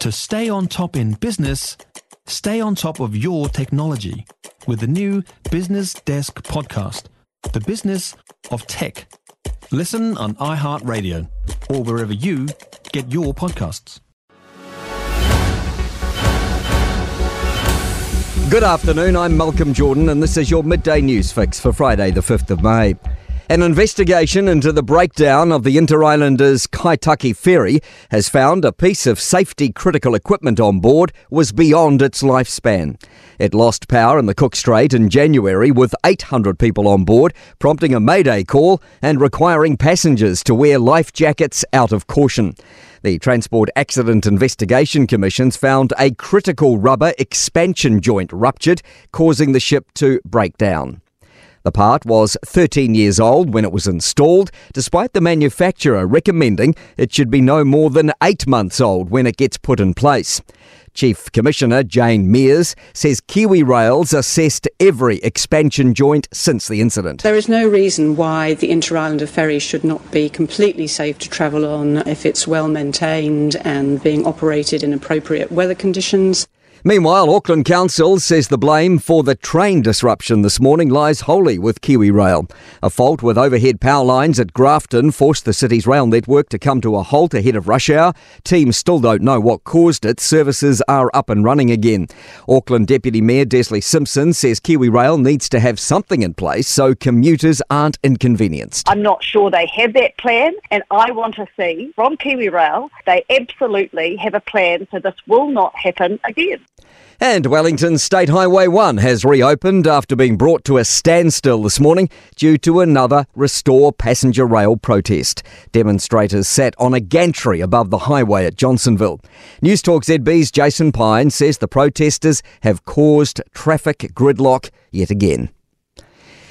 To stay on top in business, stay on top of your technology with the new Business Desk podcast, The Business of Tech. Listen on iHeartRadio or wherever you get your podcasts. Good afternoon, I'm Malcolm Jordan, and this is your midday news fix for Friday, the 5th of May. An investigation into the breakdown of the Interislander's Kaitaki ferry has found a piece of safety critical equipment on board was beyond its lifespan. It lost power in the Cook Strait in January with 800 people on board, prompting a mayday call and requiring passengers to wear life jackets out of caution. The Transport Accident Investigation Commission's found a critical rubber expansion joint ruptured, causing the ship to break down. The part was 13 years old when it was installed, despite the manufacturer recommending it should be no more than eight months old when it gets put in place. Chief Commissioner Jane Meares says KiwiRail's assessed every expansion joint since the incident. There is no reason why the Interislander ferry should not be completely safe to travel on if it's well maintained and being operated in appropriate weather conditions. Meanwhile, Auckland Council says the blame for the train disruption this morning lies wholly with KiwiRail. A fault with overhead power lines at Grafton forced the city's rail network to come to a halt ahead of rush hour. Teams still don't know what caused it. Services are up and running again. Auckland Deputy Mayor Desley Simpson says KiwiRail needs to have something in place so commuters aren't inconvenienced. I'm not sure they have that plan, and I want to see from KiwiRail they absolutely have a plan so this will not happen again. And Wellington State Highway 1 has reopened after being brought to a standstill this morning due to another Restore Passenger Rail protest. Demonstrators sat on a gantry above the highway at Johnsonville. Newstalk ZB's Jason Pine says the protesters have caused traffic gridlock yet again.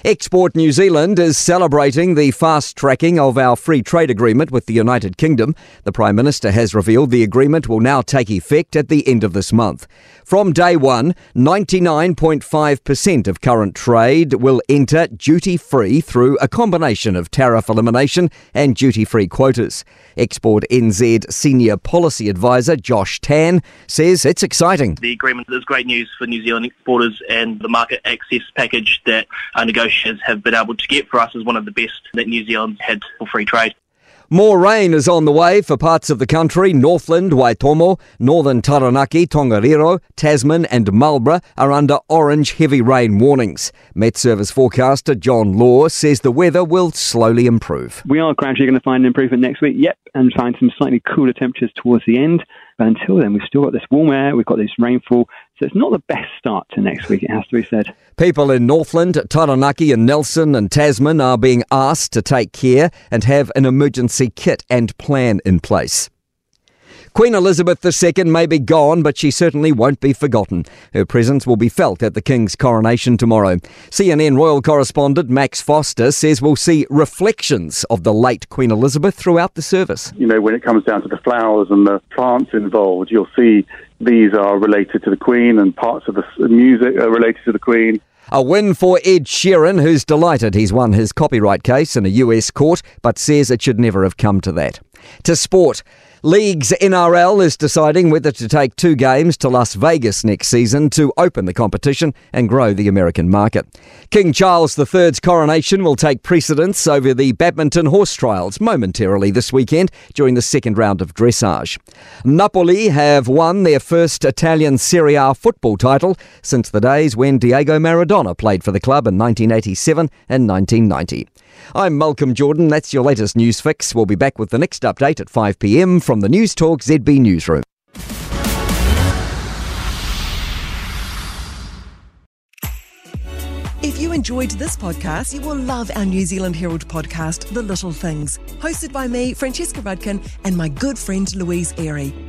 Export New Zealand is celebrating the fast tracking of our free trade agreement with the United Kingdom. The Prime Minister has revealed the agreement will now take effect at the end of this month. From day one, 99.5% of current trade will enter duty free through a combination of tariff elimination and duty free quotas. Export NZ Senior Policy Advisor Josh Tan says it's exciting. The agreement is great news for New Zealand exporters and the market access package that our negotiators have been able to get for us is one of the best that New Zealand's had for free trade. More rain is on the way for parts of the country. Northland, Waitomo, Northern Taranaki, Tongariro, Tasman and Marlborough are under orange heavy rain warnings. MetService forecaster John Law says the weather will slowly improve. We are gradually going to find an improvement next week, yep, and find some slightly cooler temperatures towards the end. But until then, we've still got this warm air, we've got this rainfall, so it's not the best start to next week, it has to be said. People in Northland, Taranaki, and Nelson and Tasman are being asked to take care and have an emergency kit and plan in place. Queen Elizabeth II may be gone, but she certainly won't be forgotten. Her presence will be felt at the King's coronation tomorrow. CNN royal correspondent Max Foster says we'll see reflections of the late Queen Elizabeth throughout the service. You know, when it comes down to the flowers and the plants involved, you'll see these are related to the Queen and parts of the music are related to the Queen. A win for Ed Sheeran, who's delighted he's won his copyright case in a US court, but says it should never have come to that. To sport. Leagues NRL is deciding whether to take two games to Las Vegas next season to open the competition and grow the American market. King Charles III's coronation will take precedence over the badminton horse trials momentarily this weekend during the second round of dressage. Napoli have won their first Italian Serie A football title since the days when Diego Maradona played for the club in 1987 and 1990. I'm Malcolm Jordan. That's your latest news fix. We'll be back with the next update at 5 pm from the Newstalk ZB Newsroom. If you enjoyed this podcast, you will love our New Zealand Herald podcast, The Little Things, hosted by me, Francesca Rudkin, and my good friend Louise Airy.